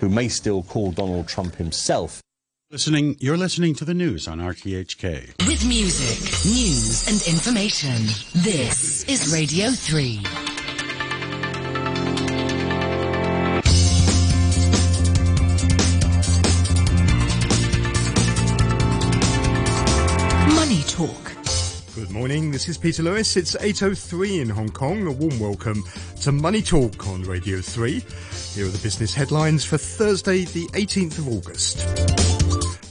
who may still call Donald Trump himself. Listening, you're listening to the news on RTHK. With music, news, and information. This is Radio 3. This is Peter Lewis. It's 8.03 in Hong Kong. A warm welcome to Money Talk on Radio 3. Here are the business headlines for Thursday, the 18th of August.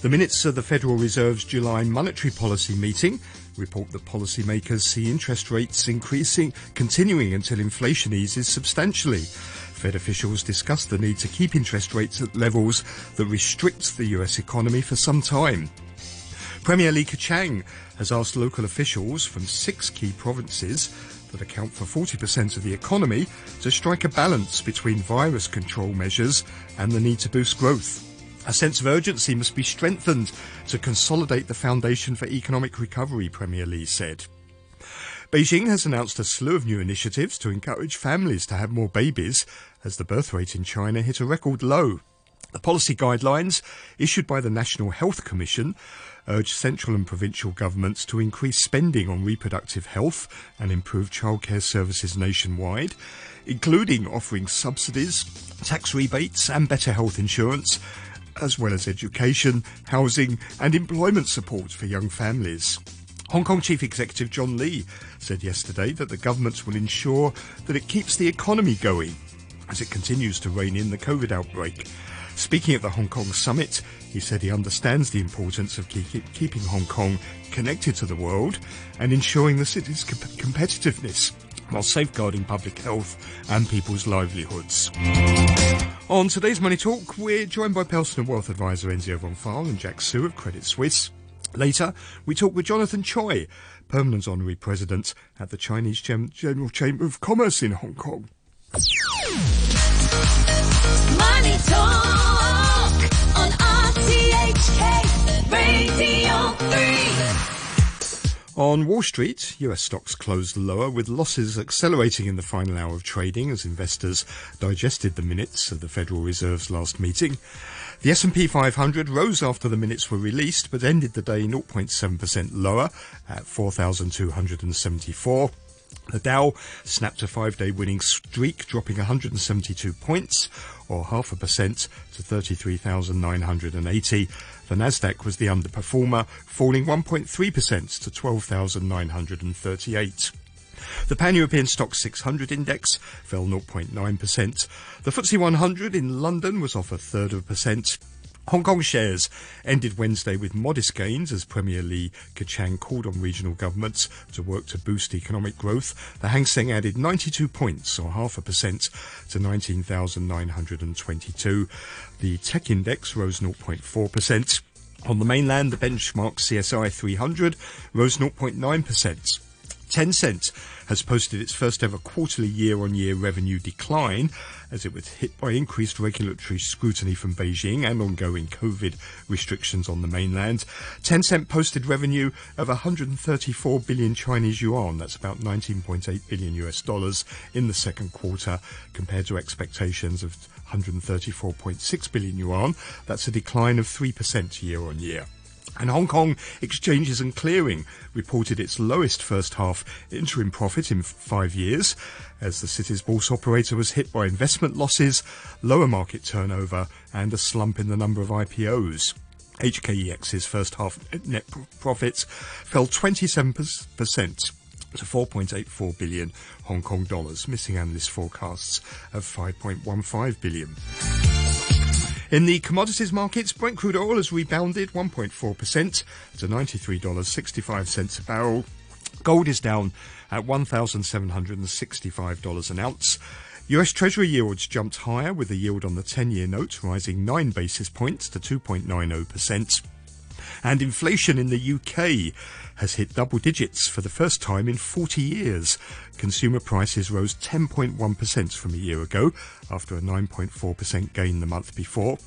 The minutes of the Federal Reserve's July monetary policy meeting report that policymakers see interest rates increasing, continuing until inflation eases substantially. Fed officials discussed the need to keep interest rates at levels that restrict the US economy for some time. Premier Li Keqiang has asked local officials from six key provinces that account for 40% of the economy to strike a balance between virus control measures and the need to boost growth. A sense of urgency must be strengthened to consolidate the foundation for economic recovery, Premier Li said. Beijing has announced a slew of new initiatives to encourage families to have more babies as the birth rate in China hit a record low. The policy guidelines issued by the National Health Commission urge central and provincial governments to increase spending on reproductive health and improve childcare services nationwide, including offering subsidies, tax rebates, and better health insurance, as well as education, housing, and employment support for young families. Hong Kong Chief Executive John Lee said yesterday that the government will ensure that it keeps the economy going as it continues to rein in the COVID outbreak. Speaking at the Hong Kong summit, he said he understands the importance of keep, keeping Hong Kong connected to the world and ensuring the city's comp- competitiveness while safeguarding public health and people's livelihoods. On today's Money Talk, we're joined by personal wealth advisor Enzio Von Pfahl and Jack Su of Credit Suisse. Later, we talk with Jonathan Choi, Permanent Honorary President at the Chinese Gem- General Chamber of Commerce in Hong Kong. Money Talk On Wall Street, US stocks closed lower with losses accelerating in the final hour of trading as investors digested the minutes of the Federal Reserve's last meeting. The S&P 500 rose after the minutes were released but ended the day 0.7% lower at 4274. The Dow snapped a five-day winning streak, dropping 172 points, or half a percent, to 33,980. The Nasdaq was the underperformer, falling 1.3% to 12,938. The Pan-European Stock 600 index fell 0.9%. The FTSE 100 in London was off a third of a percent. Hong Kong shares ended Wednesday with modest gains as Premier Li Keqiang called on regional governments to work to boost economic growth. The Hang Seng added 92 points, or half a percent, to 19,922. The tech index rose 0.4%. On the mainland, the benchmark CSI 300 rose 0.9%. Tencent has posted its first ever quarterly year-on-year revenue decline as it was hit by increased regulatory scrutiny from Beijing and ongoing COVID restrictions on the mainland. Tencent posted revenue of 134 billion Chinese yuan, that's about 19.8 billion US dollars in the second quarter compared to expectations of 134.6 billion yuan. That's a decline of 3% year on year. And Hong Kong Exchanges and Clearing reported its lowest first half interim profit in five years as the city's bourse operator was hit by investment losses, lower market turnover, and a slump in the number of IPOs. HKEX's first half net profits fell 27% to 4.84 billion Hong Kong dollars, missing analyst forecasts of 5.15 billion. In the commodities markets, Brent crude oil has rebounded 1.4% to $93.65 a barrel. Gold is down at $1,765 an ounce. US Treasury yields jumped higher with the yield on the 10-year note rising 9 basis points to 2.90%. And inflation in the UK has hit double digits for the first time in 40 years. Consumer prices rose 10.1% from a year ago after a 9.4% gain the month before.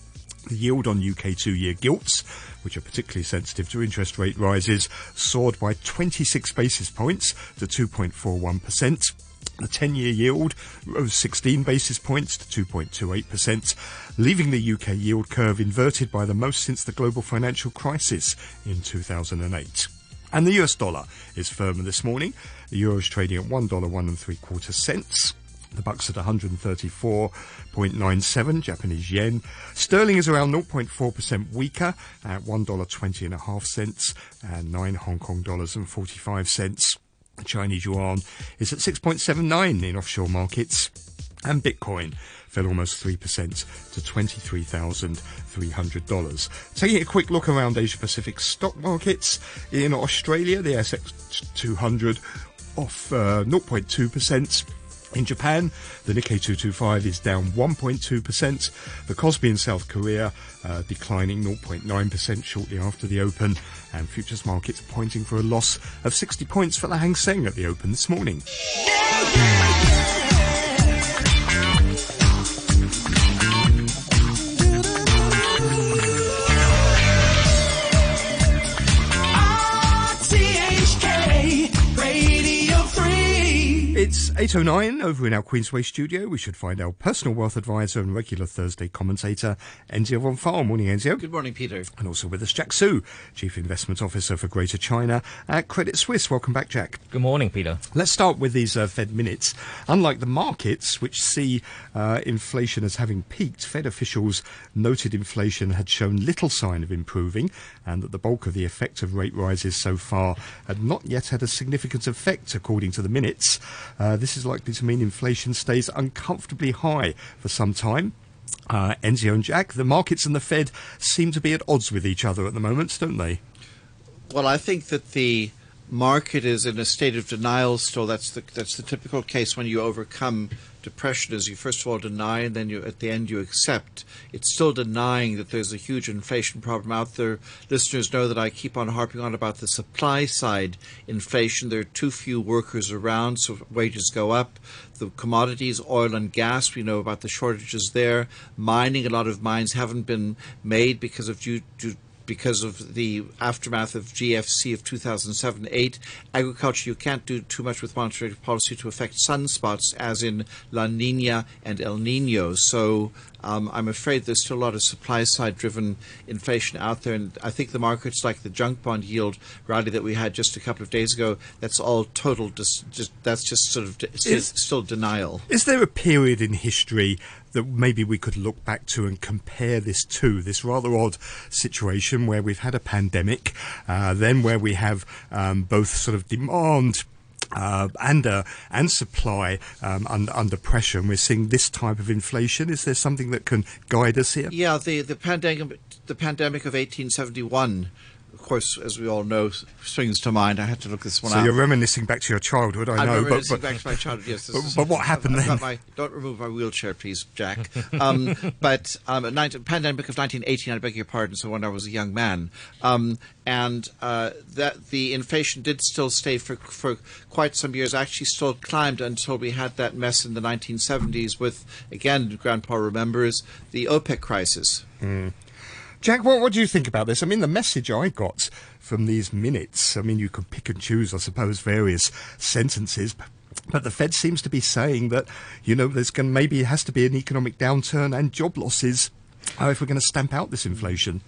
The yield on UK two-year gilts, which are particularly sensitive to interest rate rises, soared by 26 basis points to 2.41%. The 10 year yield rose 16 basis points to 2.28%, leaving the UK yield curve inverted by the most since the global financial crisis in 2008. And the US dollar is firmer this morning. The euro is trading at $1.01 and three quarter cents. The buck's at 134.97 Japanese yen. Sterling is around 0.4% weaker at $1.20 and half and 9 Hong Kong dollars and 45 cents. The Chinese yuan is at 6.79 in offshore markets. And Bitcoin fell almost 3% to $23,300. Taking a quick look around Asia Pacific stock markets. In Australia, the ASX 200 off uh, 0.2%. In Japan, the Nikkei 225 is down 1.2%. The Kospi in South Korea uh, declining 0.9% shortly after the open. And futures markets pointing for a loss of 60 points for the Hang Seng at the open this morning. 8.09 over in our Queensway studio. We should find our personal wealth advisor and regular Thursday commentator, Enzio von Pfahl. Morning, Enzio. Good morning, Peter. And also with us, Jack Su, Chief Investment Officer for Greater China at Credit Suisse. Welcome back, Jack. Good morning, Peter. Let's start with these uh, Fed minutes. Unlike the markets, which see uh, inflation as having peaked, Fed officials noted inflation had shown little sign of improving and that the bulk of the effect of rate rises so far had not yet had a significant effect, according to the minutes. Uh, this is likely to mean inflation stays uncomfortably high for some time. Uh, Enzio and Jack, the markets and the Fed seem to be at odds with each other at the moment, don't they? Well, I think that the market is in a state of denial still. That's the that's the typical case when you overcome depression. Is you first of all deny, and then you at the end you accept. It's still denying that there's a huge inflation problem out there. Listeners know that I keep on harping on about the supply side inflation. There are too few workers around, so wages go up. The commodities, oil and gas, we know about the shortages there. Mining, a lot of mines haven't been made because of due, because of the aftermath of GFC of 2007-8. Agriculture, you can't do too much with monetary policy to affect sunspots, as in La Nina and El Nino. So um, I'm afraid there's still a lot of supply-side driven inflation out there, and I think the markets, like the junk bond yield rally that we had just a couple of days ago, that's all total. Dis- just that's just sort of de- Is- still denial. Is there a period in history that maybe we could look back to and compare this to this rather odd situation where we've had a pandemic, uh, then where we have um, both sort of demand. Uh, and uh, and supply um, un- under pressure, and we're seeing this type of inflation. Is there something that can guide us here? Yeah, the the pandemic the pandemic of 1871, of course, as we all know, swings to mind. I had to look this one So out. you're reminiscing back to your childhood, I I'm know, but, reminiscing but back to my childhood. Yes, but- is- but what happened I've then? my- don't remove my wheelchair, please, Jack. Um, but um, 19, pandemic of 1918. I beg your pardon. So when I was a young man, um, and uh, that the inflation did still stay for for quite some years. Actually, still climbed until we had that mess in the 1970s with again, Grandpa remembers the OPEC crisis. Jack, what, what do you think about this? I mean, the message I got from these minutes, I mean, you could pick and choose, I suppose, various sentences, but, the Fed seems to be saying that, you know, there's going maybe has to be an economic downturn and job losses uh, if we're going to stamp out this inflation.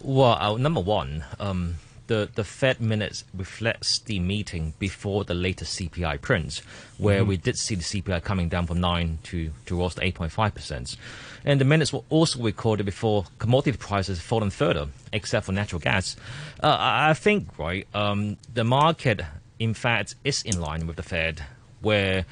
Well, uh, number one, um, the the Fed minutes reflects the meeting before the latest CPI prints, where we did see the CPI coming down from nine to towards the eight point five percent, and the minutes were also recorded before commodity prices fallen further, except for natural gas. Uh, I I think right, um, the market in fact is in line with the Fed, where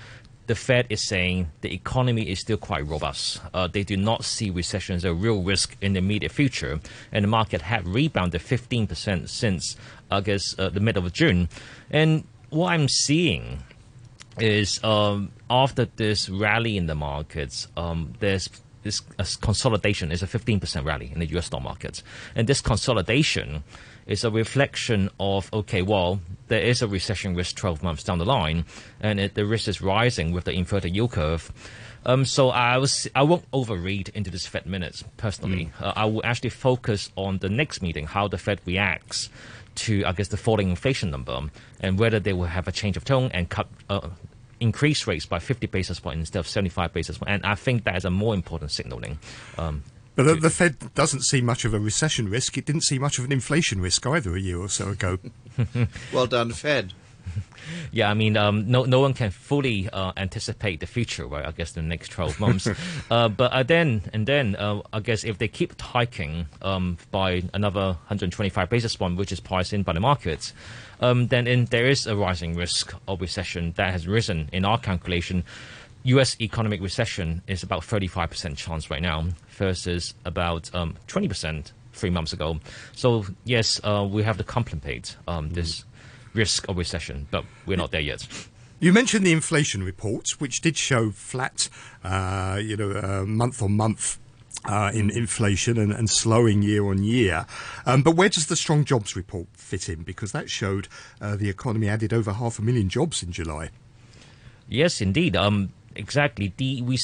the Fed is saying the economy is still quite robust. Uh, they do not see recession as a real risk in the immediate future, and the market had rebounded 15% since I guess uh, the middle of June. And what I'm seeing is um, after this rally in the markets, um, there's this uh, consolidation is a 15% rally in the US stock market. And this consolidation is a reflection of, okay, well, there is a recession risk 12 months down the line, and it, the risk is rising with the inverted yield curve. Um, so I was I won't overread into this Fed minutes personally. Uh, I will actually focus on the next meeting, how the Fed reacts to I guess the falling inflation number, and whether they will have a change of tone and cut uh, increase rates by 50 basis points instead of 75 basis points. And I think that is a more important signaling. Um, But the, the Fed doesn't see much of a recession risk. It didn't see much of an inflation risk either a year or so ago. Well done, Fed. Yeah, I mean, um, no, no one can fully uh, anticipate the future, right? I guess the next twelve months. uh, but uh, then, and then, uh, I guess if they keep hiking um, by another 125 basis point, which is priced in by the markets, um, then in, there is a rising risk of recession that has risen in our calculation. U.S. economic recession is about 35% chance right now versus about um, 20% three months ago. So yes, uh, we have to contemplate um, this risk of recession, but we're not there yet. You mentioned the inflation reports, which did show flat, uh, you know, uh, month on month. Uh, in inflation and, and slowing year on year. Um, but where does the strong jobs report fit in? Because that showed uh, the economy added over half a million jobs in July. Yes, indeed. Um, exactly. The we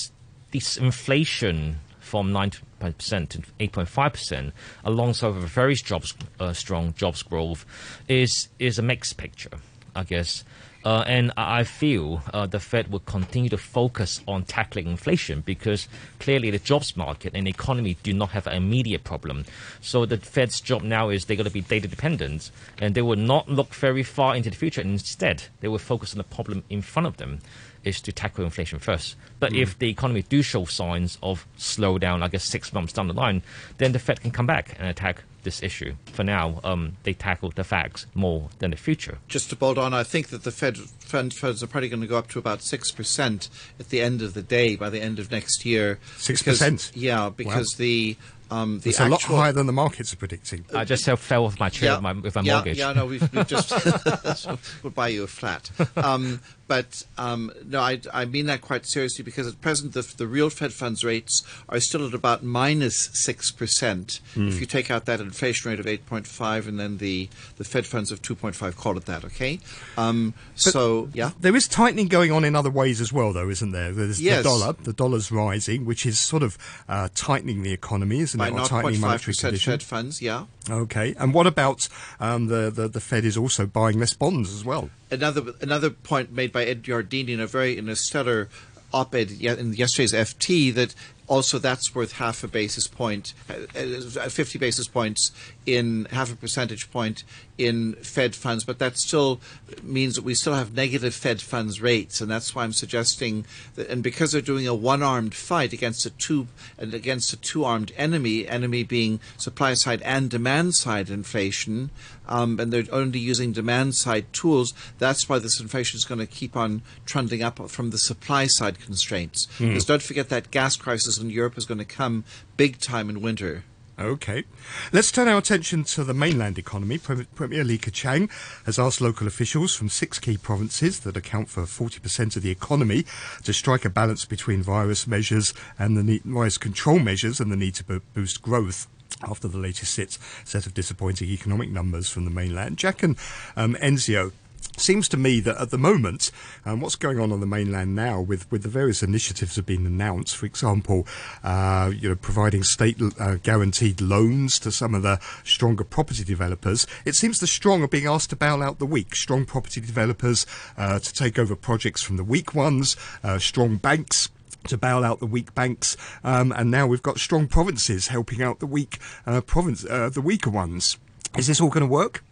this inflation from nine percent to eight point five percent, alongside with a very jobs uh, strong jobs growth, is is a mixed picture, I guess. Uh, and I feel uh, the Fed will continue to focus on tackling inflation because clearly the jobs market and economy do not have an immediate problem. So the Fed's job now is they're going to be data dependent and they will not look very far into the future. Instead, they will focus on the problem in front of them is to tackle inflation first. But if the economy do show signs of slowdown, I guess six months down the line, then the Fed can come back and attack this issue. For now, um, they tackle the facts more than the future. Just to bolt on, I think that the Fed fund funds are probably going to go up to about six percent at the end of the day by the end of next year. 6%? Because- Yeah, because the um, the It's a lot higher than the markets are predicting. I just uh, fell off my chair with my, with my yeah, mortgage. Yeah, no, we've, we've just so we'll buy you a flat. Um, but um, no, I, I mean that quite seriously because at present the, the real Fed funds rates are still at about minus minus six percent. If you take out that inflation rate of eight point five and then the, the Fed funds of two point five, call it that, okay? Um, so yeah. There is tightening going on in other ways as well, though, isn't there? There's Yes. the dollar. The dollar's rising, which is sort of uh, tightening the economy, isn't By it? Or tightening 0.5 monetary conditions. Fed funds, yeah. Okay. And what about um, the, the the Fed is also buying less bonds as well? another another point made by Ed Yardeni in a very in a stellar op-ed in yesterday's FT that also that's worth half a basis point, uh, uh, 50 basis points in half a percentage point in Fed funds, but that still means that we still have negative Fed funds rates, and that's why I'm suggesting that, and because they're doing a one-armed fight against a two and against a two-armed enemy, enemy being supply side and demand side inflation, um, and they're only using demand side tools. That's why this inflation is going to keep on trundling up from the supply side constraints. Because don't forget that gas crisis in Europe is going to come big time in winter. Okay. Let's turn our attention to the mainland economy. Premier Li Keqiang has asked local officials from six key provinces that account for 40% of the economy to strike a balance between virus measures and the need, virus control measures and the need to boost growth. After the latest set, of disappointing economic numbers from the mainland, Jack and um, Enzio, seems to me that at the moment, um, what's going on on the mainland now, with, with the various initiatives that have been announced, for example, uh, you know, providing state uh, guaranteed loans to some of the stronger property developers, it seems the strong are being asked to bail out the weak. Strong property developers uh, to take over projects from the weak ones, uh, strong banks to bail out the weak banks, um, and now we've got strong provinces helping out the weak uh, province, uh, the weaker ones. Is this all going to work?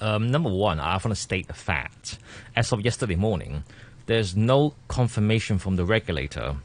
Um, number one, I want to state a fact. As of yesterday morning, there's no confirmation from the regulator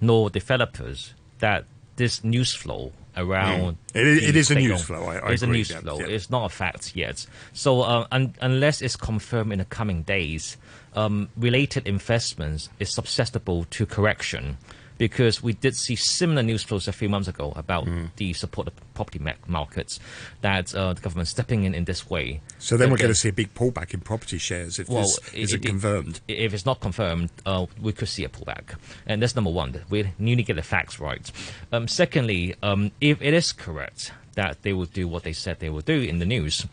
nor developers that this news flow around Mm. It, is, it is a news flow, I- I it's a agree, news yeah, flow. yeah. It's not a fact yet. So uh, un- unless it's confirmed in the coming days, um, related investments is susceptible to correction. Because we did see similar news flows a few months ago about Mm. the support of property markets, that uh, the government stepping in in this way. So then we're going to see a big pullback in property shares if Well, this it- isn't confirmed. If it's not confirmed, uh, we could see a pullback. And that's number one. We need to get the facts right. Um, secondly, um, if it is correct that they will do what they said they will do in the news,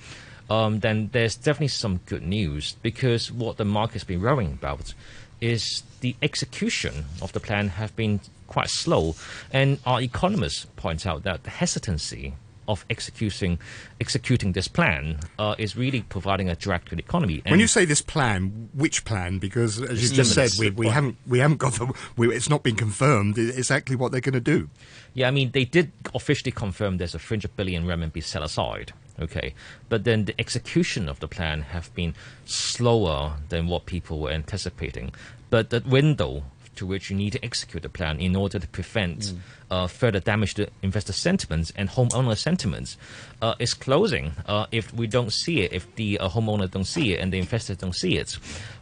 um, then there's definitely some good news because what the market's been worrying about is the execution of the plan have been quite slow. And our economists point out that the hesitancy of executing executing this plan uh, is really providing a drag to the economy. When you say this plan, which plan? Because as you just said, we, we haven't we haven't got the we, it's not been confirmed exactly what they're going to do. Yeah, I mean, they did officially confirm there's a 300 billion renminbi set aside. Okay, but then the execution of the plan have been slower than what people were anticipating. But the window to which you need to execute the plan in order to prevent uh, further damage to investor sentiments and homeowner sentiments uh, is closing. Uh, if we don't see it, if the uh, homeowner don't see it and the investors don't see it,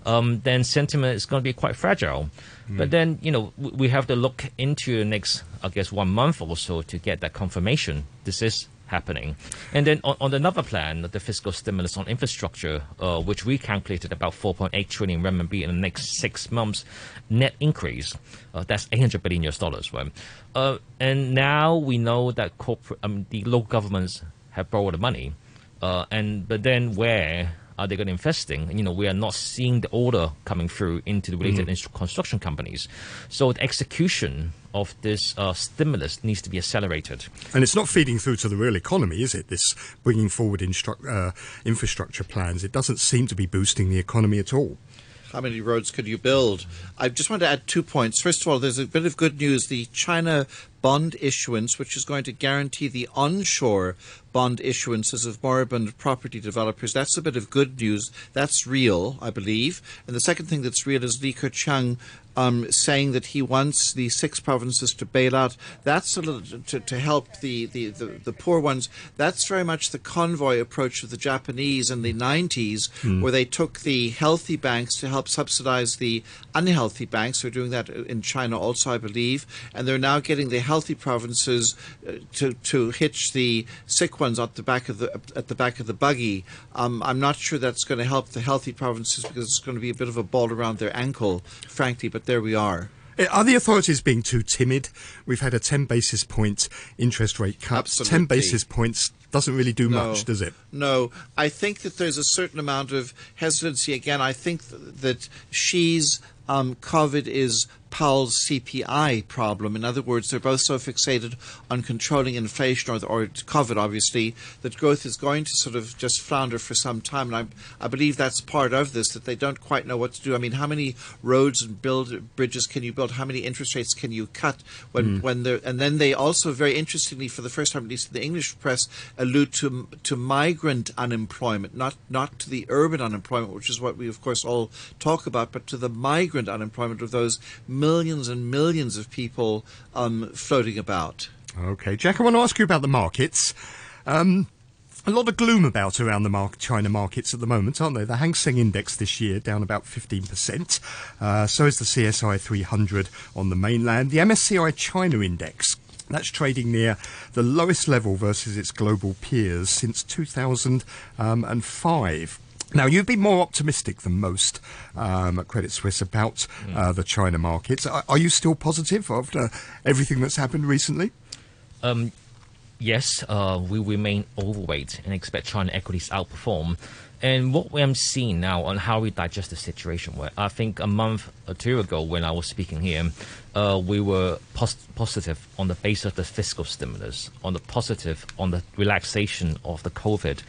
um, then sentiment is going to be quite fragile. But then, you know, we have to look into the next, I guess, one month or so to get that confirmation. This is happening. And then on, on another plan, the fiscal stimulus on infrastructure, uh, which we calculated about 4.8 trillion renminbi in the next six months net increase. Uh, that's 800 billion US dollars, right? Uh, and now we know that corporate, um, the local governments have borrowed the money. Uh, and but then where are they going to investing? You know, we are not seeing the order coming through into the related instru- construction companies. So the execution of this uh, stimulus needs to be accelerated. And it's not feeding through to the real economy, is it? This bringing forward instru- uh, infrastructure plans. It doesn't seem to be boosting the economy at all. How many roads could you build? I just want to add two points. First of all, there's a bit of good news. The China Bond Insurance, which is going to guarantee the onshore bond issuances of moribund property developers, that's a bit of good news. That's real, I believe. And the second thing that's real is Li Keqiang um, saying that he wants the six provinces to bail out. That's a little to, to help the, the, the, the poor ones. That's very much the convoy approach of the Japanese in the 90s, where they took the healthy banks to help subsidize the unhealthy banks. They're doing that in China also, I believe. And they're now getting the healthy provinces uh, to, to hitch the sick ones at the back of the, at the, back of the buggy. Um, I'm not sure that's going to help the healthy provinces because it's going to be a bit of a ball around their ankle, frankly. But there we are. Uh, Are the authorities being too timid? We've had a 10 basis point interest rate cut. Absolutely. 10 basis points doesn't really do No. much, does it? No, I think that there's a certain amount of hesitancy. Again, I think that she's um, COVID is Powell's CPI problem. In other words, they're both so fixated on controlling inflation or, or COVID, obviously, that growth is going to sort of just flounder for some time. And I, I believe that's part of this, that they don't quite know what to do. I mean, how many roads and build bridges can you build? How many interest rates can you cut when, hmm. when they're, and then they also very interestingly, for the first time, at least in the English press, allude to, to migrant unemployment, not, not to the urban unemployment, which is what we, of course, all talk about, but to the migrant unemployment of those millions and millions of people um, floating about. Okay, Jack, I want to ask you about the markets. Um, a lot of gloom about around the China markets at the moment, aren't they? The Hang Seng Index this year down about 15%. Uh, so is the CSI 300 on the mainland. The MSCI China Index. That's trading near the lowest level versus its global peers since 2005. Now, you've been more optimistic than most um, at Credit Suisse about uh, the China markets. Are, are you still positive after everything that's happened recently? Um, yes, uh, we remain overweight and expect China equities to outperform. And what we am seeing now on how we digest the situation, where I think a month or two ago when I was speaking here, uh, we were pos- positive on the basis of the fiscal stimulus, on the positive on the relaxation of the COVID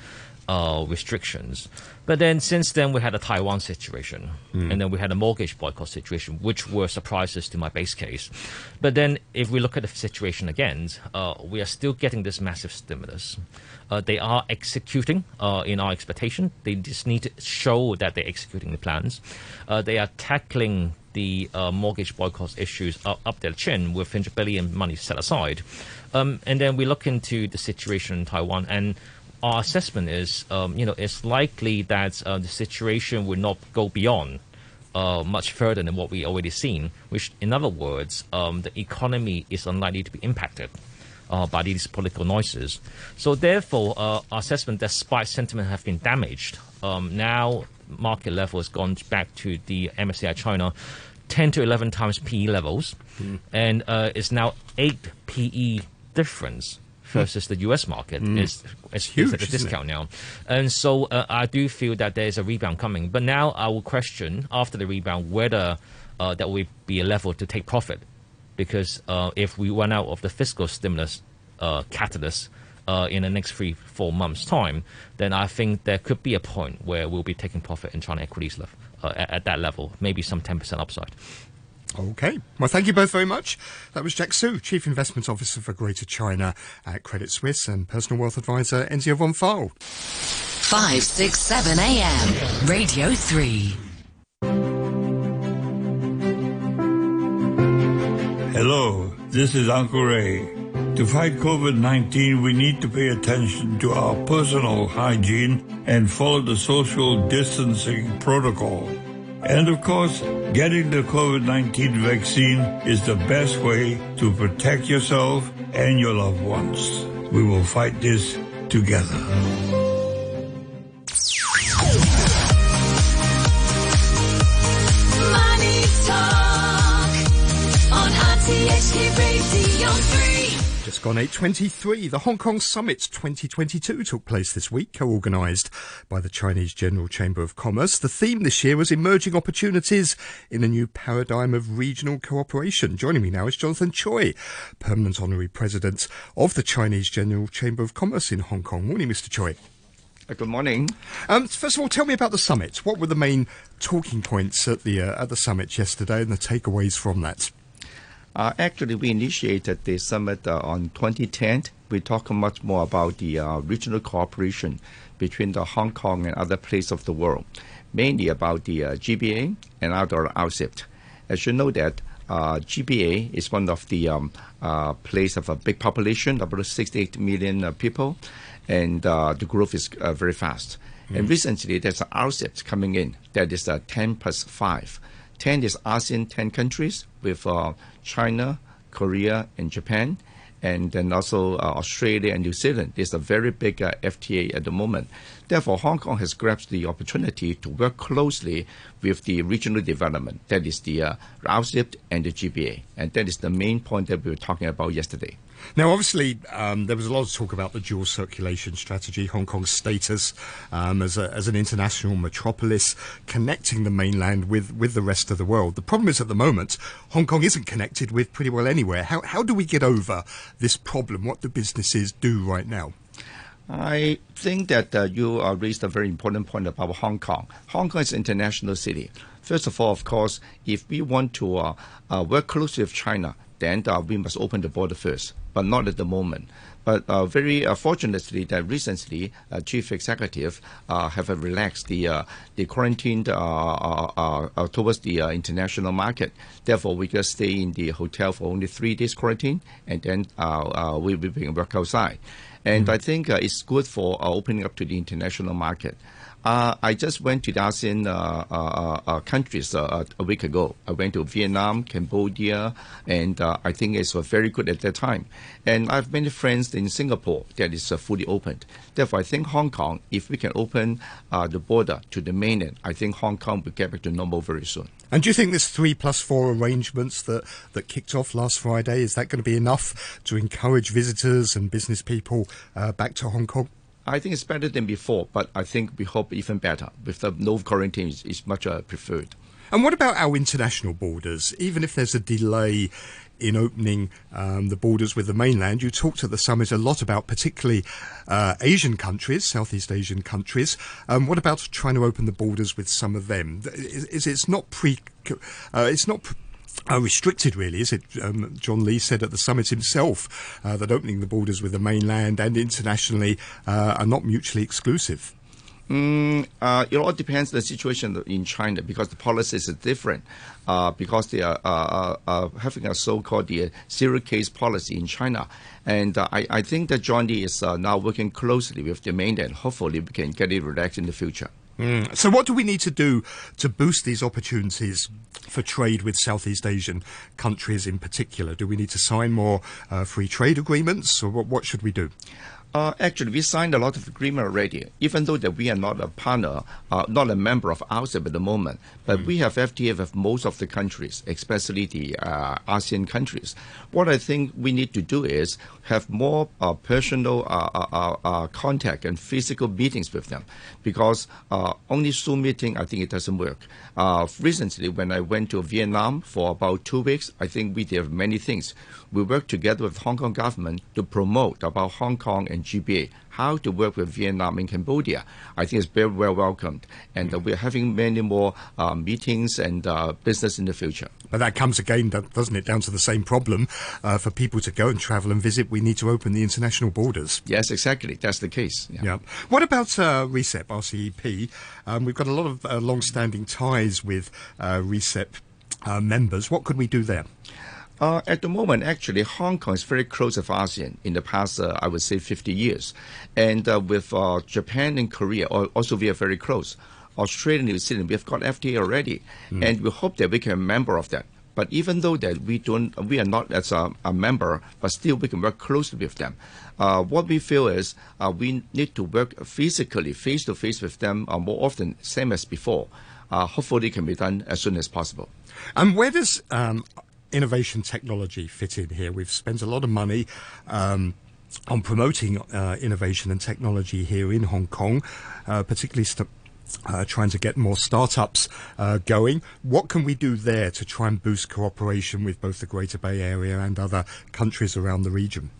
uh, restrictions. But then since then, we had a Taiwan situation, and then we had a mortgage boycott situation, which were surprises to my base case. But then, if we look at the situation again, uh, we are still getting this massive stimulus. Uh, they are executing uh, in our expectation. They just need to show that they're executing the plans. Uh, they are tackling the uh, mortgage boycott issues up, up their chin with 100 billion money set aside. Um, and then we look into the situation in Taiwan and our assessment is, um, you know, it's likely that uh, the situation will not go beyond uh, much further than what we already seen. Which, in other words, um, the economy is unlikely to be impacted uh, by these political noises. So, therefore, uh, our assessment, despite sentiment have been damaged, um, now market level has gone back to the MSCI China. 10 to 11 times PE levels, and uh, it's now 8 PE difference versus the US market is, is, Huge, at a discount now. And so uh, I do feel that there is a rebound coming. But now I will question after the rebound whether uh, that will be a level to take profit. Because uh, if we run out of the fiscal stimulus uh, catalyst, uh, in the next three, four months' time, then I think there could be a point where we'll be taking profit in China equities uh, at, at that level, maybe some 10% upside. Okay. Well, thank you both very much. That was Jack Su, Chief Investment Officer for Greater China at Credit Suisse and Personal Wealth Advisor Enzio von Pfahl. 567 AM. Radio 3. Hello, this is Uncle Ray. To fight COVID 19, we need to pay attention to our personal hygiene and follow the social distancing protocol. And of course, getting the COVID 19 vaccine is the best way to protect yourself and your loved ones. We will fight this together. Money Talk on RTHK Radio 3. Just gone 8.23. The Hong Kong Summit 2022 took place this week, co-organised by the Chinese General Chamber of Commerce. The theme this year was emerging opportunities in a new paradigm of regional cooperation. Joining me now is Jonathan Choi, Permanent Honorary President of the Chinese General Chamber of Commerce in Hong Kong. Morning, Mr. Choi. Uh, Good morning. Um, first of all, tell me about the summit. What were the main talking points at the uh, at the summit yesterday and the takeaways from that? Uh, actually, we initiated the summit uh, on 2010. We talk much more about the uh, regional cooperation between the Hong Kong and other places of the world, mainly about the uh, GBA and other RCEP. As you know that uh, GBA is one of the um, uh, place of a big population, about 68 million uh, people, and uh, the growth is uh, very fast. And recently, there's an RCEP coming in that is uh, 10 plus 5. 10 is ASEAN 10 countries with uh, China, Korea, and Japan. And then also uh, Australia and New Zealand is a very big uh, FTA at the moment. Therefore, Hong Kong has grasped the opportunity to work closely with the regional development. That is the uh, RCEP and the GBA. And that is the main point that we were talking about yesterday. Now, obviously, um, there was a lot of talk about the dual circulation strategy, Hong Kong's status um, as, a, as an international metropolis, connecting the mainland with, with the rest of the world. The problem is, at the moment, Hong Kong isn't connected with pretty well anywhere. How, how do we get over this problem? What do businesses do right now? I think that uh, you uh, raised a very important point about Hong Kong. Hong Kong is an international city. First of all, of course, if we want to uh, uh, work closely with China, then uh, we must open the border first, but not at the moment. But uh, very uh, fortunately, that recently, uh, chief executive uh, have uh, relaxed the uh, the quarantine uh, uh, uh, uh, towards the uh, international market. Therefore, we just stay in the hotel for only three days quarantine, and then uh, uh, we we can work outside. And I think uh, it's good for uh, opening up to the international market. Uh, I just went to the ASEAN uh, uh, uh, countries uh, a week ago. I went to Vietnam, Cambodia, and uh, I think it's very good at that time. And I have many friends in Singapore that is uh, fully opened. Therefore, I think Hong Kong, if we can open uh, the border to the mainland, I think Hong Kong will get back to normal very soon. And do you think this three plus four arrangements that, that kicked off last Friday, is that going to be enough to encourage visitors and business people uh, back to Hong Kong? I think it's better than before, but I think we hope even better. With the no quarantine, is, is much uh, preferred. And what about our international borders? Even if there's a delay in opening um, the borders with the mainland, you talked at the summit a lot about particularly uh, Asian countries, Southeast Asian countries. Um, what about trying to open the borders with some of them? Is, is it's not pre, uh, it's not. Pr- uh, restricted, really, is it? Um, John Lee said at the summit himself uh, that opening the borders with the mainland and internationally uh, are not mutually exclusive. Mm, uh, it all depends on the situation in China because the policies are different. Uh, because they are uh, uh, having a so-called the zero case policy in China, and uh, I, I think that John Lee is uh, now working closely with the mainland. Hopefully, we can get it relaxed in the future. Mm. So, what do we need to do to boost these opportunities for trade with Southeast Asian countries in particular? Do we need to sign more uh, free trade agreements, or what, what should we do? Uh, actually, we signed a lot of agreement already, even though that we are not a partner, uh, not a member of RCEP at the moment. But we have FTA with most of the countries, especially the uh, ASEAN countries. What I think we need to do is have more uh, personal uh, uh, contact and physical meetings with them, because only Zoom meeting, I think it doesn't work. Recently, when I went to Vietnam for about two weeks, I think we did many things. We worked together with Hong Kong government to promote about Hong Kong and and GBA, how to work with Vietnam and Cambodia. I think it's very well welcomed, and uh, we're having many more uh, meetings and uh, business in the future. But that comes again, doesn't it, down to the same problem. Uh, for people to go and travel and visit, we need to open the international borders. Yes, exactly. That's the case. Yeah. Yeah. What about uh, RECEP, RCEP? Um, we've got a lot of uh, long-standing ties with uh, RECEP uh, members. What could we do there? Uh, at the moment, actually, Hong Kong is very close to ASEAN in the past, uh, I would say, 50 years. And uh, with uh, Japan and Korea, also we are very close. Australia and New Zealand, we've got FTA already. And we hope that we can be a member of that. But even though that we don't, we are not as a, a member, but still we can work closely with them. Uh, what we feel is uh, we need to work physically, face to face with them uh, more often, same as before. Uh, hopefully, it can be done as soon as possible. And where does um, innovation technology fit in here? We've spent a lot of money. Um, on promoting uh, innovation and technology here in Hong Kong, uh, particularly st- uh, trying to get more startups uh, going. What can we do there to try and boost cooperation with both the Greater Bay Area and other countries around the region?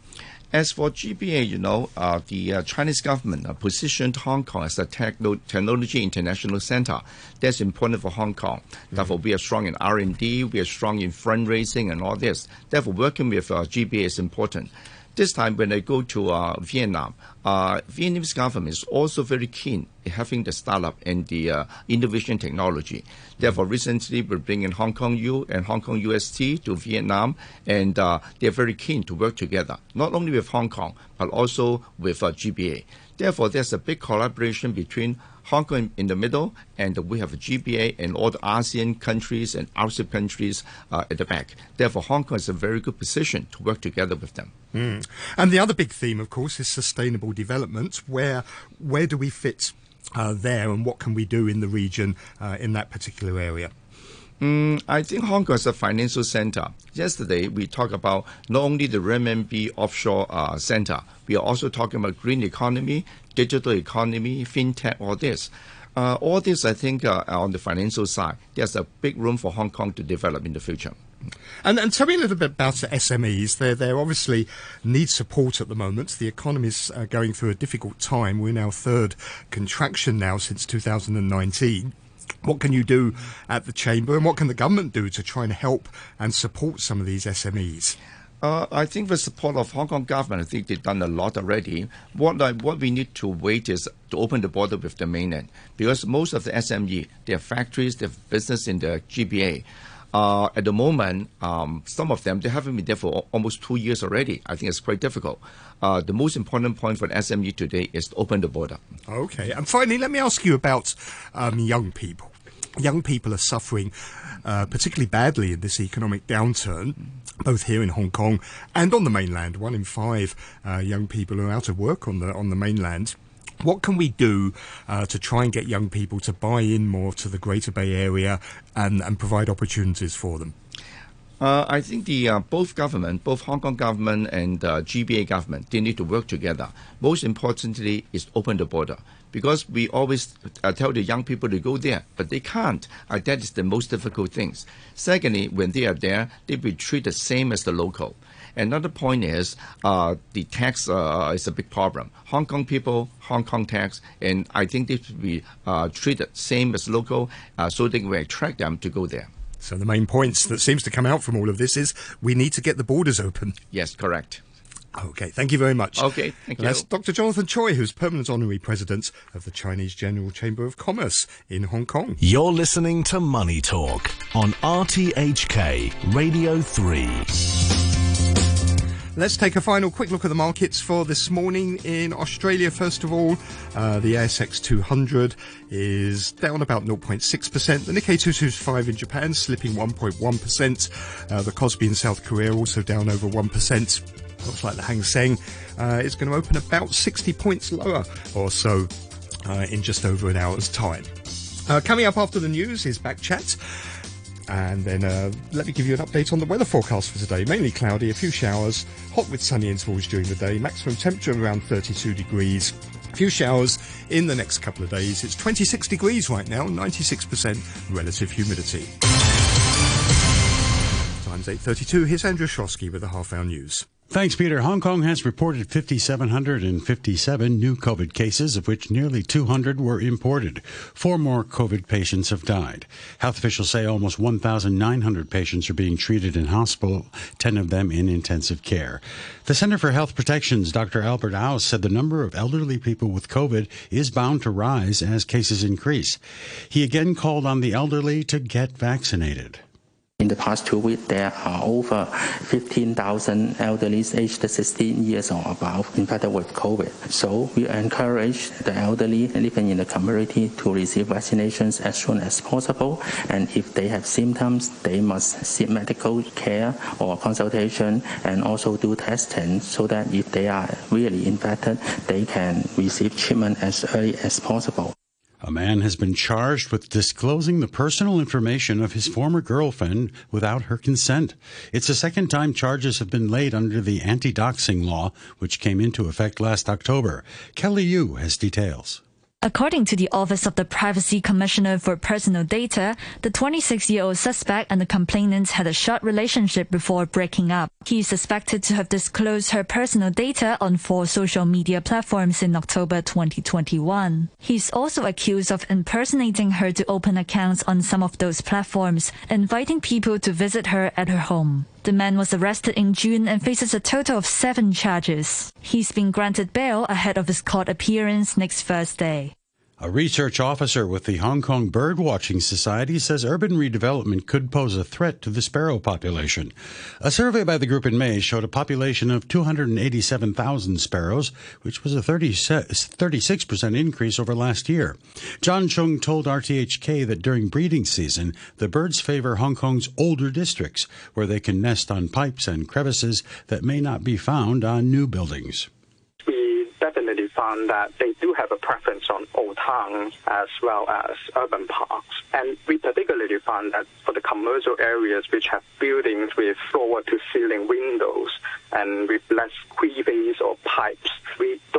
As for GBA, you know, uh, the uh, Chinese government uh, positioned Hong Kong as a techno- technology international center. That's important for Hong Kong. Therefore, we are strong in R&D, we are strong in fundraising and all this. Therefore, working with uh, GBA is important. This time, when I go to uh, Vietnam, uh, Vietnamese government is also very keen in having the startup and the uh, innovation technology. Therefore, recently we're bringing Hong Kong U and Hong Kong UST to Vietnam, and uh, they're very keen to work together, not only with Hong Kong but also with uh, GBA. Therefore, there's a big collaboration between Hong Kong in the middle, and we have GBA and all the ASEAN countries and RCEP countries uh, at the back. Therefore, Hong Kong is a very good position to work together with them. And the other big theme, of course, is sustainable development. Where where do we fit uh, there, and what can we do in the region uh, in that particular area? Mm, I think Hong Kong is a financial center. Yesterday, we talked about not only the renminbi offshore uh, center, we are also talking about green economy, digital economy, fintech, all this. Uh, all this, I think, uh, on the financial side, there's a big room for Hong Kong to develop in the future. And, and tell me a little bit about the SMEs. They they obviously need support at the moment. The economy's uh, going through a difficult time. We're now third contraction now since 2019. What can you do at the chamber, and what can the government do to try and help and support some of these SMEs? Uh, I think with support of Hong Kong government, I think they've done a lot already. What what we need to wait is to open the border with the mainland because most of the SME, their factories, their business in the GBA. Uh, at the moment, um, some of them they haven't been there for almost two years already. I think it's quite difficult. Uh, the most important point for the SME today is to open the border. Okay, and finally, let me ask you about um, young people. Young people are suffering uh, particularly badly in this economic downturn, both here in Hong Kong and on the mainland. One in five uh, young people are out of work on the on the mainland. What can we do uh, to try and get young people to buy in more to the Greater Bay Area and, and provide opportunities for them? Uh, I think the uh, both government, both Hong Kong government and uh, GBA government, they need to work together. Most importantly is open the border because we always uh, tell the young people to go there, but they can't. Uh, that is the most difficult things. Secondly, when they are there, they be treated the same as the local. Another point is uh, the tax uh, is a big problem. Hong Kong people, Hong Kong tax, and I think they should be uh, treated same as local, uh, so they will attract them to go there. So the main points that seems to come out from all of this is we need to get the borders open. Yes, correct. Okay, thank you very much. Okay, thank you. That's Dr. Jonathan Choi, who's permanent honorary president of the Chinese General Chamber of Commerce in Hong Kong. You're listening to Money Talk on RTHK Radio 3. Let's take a final quick look at the markets for this morning in Australia. First of all, uh, the ASX 200 is down about 0.6%. The Nikkei 225 in Japan slipping 1.1%. Uh, the Kospi in South Korea also down over 1%. Looks like the Hang Seng uh, is going to open about 60 points lower or so uh, in just over an hour's time. Uh, coming up after the news is Back Chat. And then uh, let me give you an update on the weather forecast for today. Mainly cloudy, a few showers, hot with sunny intervals during the day, maximum temperature around 32 degrees. A few showers in the next couple of days. It's 26 degrees right now, 96% relative humidity. Times 8.32. Here's Andrew Shosky with the half hour news. Thanks, Peter. Hong Kong has reported 5,757 new COVID cases, of which nearly 200 were imported. Four more COVID patients have died. Health officials say almost 1,900 patients are being treated in hospital, 10 of them in intensive care. The Center for Health Protection's Dr. Albert Aus said the number of elderly people with COVID is bound to rise as cases increase. He again called on the elderly to get vaccinated. In the past two weeks, there are over 15,000 elderly aged 16 years or above infected with COVID. So we encourage the elderly living in the community to receive vaccinations as soon as possible. And if they have symptoms, they must seek medical care or consultation and also do testing so that if they are really infected, they can receive treatment as early as possible. A man has been charged with disclosing the personal information of his former girlfriend without her consent. It's the second time charges have been laid under the anti doxing law, which came into effect last October. Kelly Yu has details. According to the Office of the Privacy Commissioner for Personal Data, the 26 year old suspect and the complainant had a short relationship before breaking up. He is suspected to have disclosed her personal data on four social media platforms in October 2021. He is also accused of impersonating her to open accounts on some of those platforms, inviting people to visit her at her home. The man was arrested in June and faces a total of seven charges. He's been granted bail ahead of his court appearance next Thursday. A research officer with the Hong Kong Birdwatching Society says urban redevelopment could pose a threat to the sparrow population. A survey by the group in May showed a population of 287,000 sparrows, which was a 30, 36% increase over last year. John Chung told RTHK that during breeding season, the birds favor Hong Kong's older districts, where they can nest on pipes and crevices that may not be found on new buildings found that they do have a preference on old towns as well as urban parks. And we particularly found that for the commercial areas which have buildings with floor to ceiling windows and with less crevices or pipes, we don't